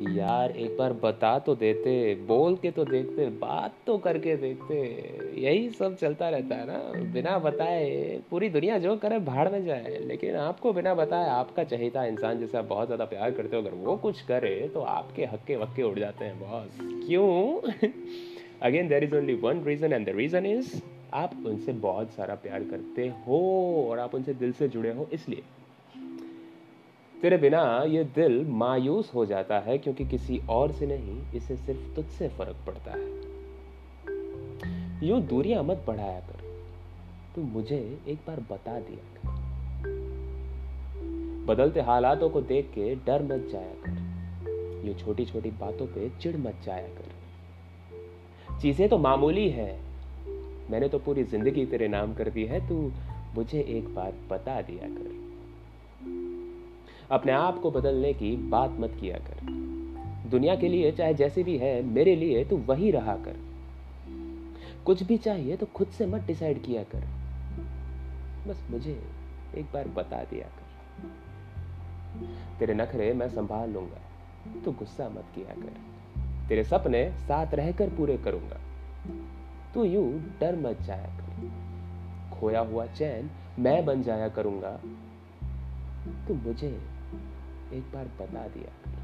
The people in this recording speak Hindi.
यार, एक बार बता तो देते, बोल के तो देखते, बात तो करके देखते। यही सब चलता रहता है ना। बिना बताए पूरी दुनिया जो करे, भाड़ में जाए। लेकिन आपको बिना बताए, आपका चहेता इंसान जैसे आप बहुत ज़्यादा प्यार करते हो। अगर वो कुछ करे तो आपके हक्के वक्के उड़ जाते हैं, बॉस। क्यों? Again there is only one reason and the reason is आप उनसे बहुत सारा प्यार करते हो, और आप उनसे दिल से जुड़े हो, इसलिए। तेरे बिना ये दिल मायूस हो जाता है क्योंकि किसी और से नहीं, इसे सिर्फ़ तुझसे फ़र्क पड़ता है। यूँ दूरियाँ मत बढ़ाया कर। तू मुझे एक बार बता दिया कर। बदलते हालातों को देख के डर मत जाया कर। यूँ छोटी छोटी बातों पे चिढ़ मत जाया कर। चीज़ें तो मामूली है। मैंने तो पूरी ज़िंदगी तेरे नाम कर दी है। तू मुझे एक बार बता दिया कर। अपने आप को बदलने की बात मत किया कर। दुनिया के लिए चाहे जैसे भी है, मेरे लिए तू वही रहा कर। कुछ भी चाहिए तो खुद से मत डिसाइड किया कर। बस मुझे एक बार बता दिया कर। तेरे नखरे मैं संभाल लूँगा, तू गुस्सा मत किया कर। तेरे सपने साथ रहकर पूरे करूँगा, तू यूँ डर मत जाया कर। खोया हुआ चैन मैं बन जाया करूँगा, तू मुझे एक बार बता दिया।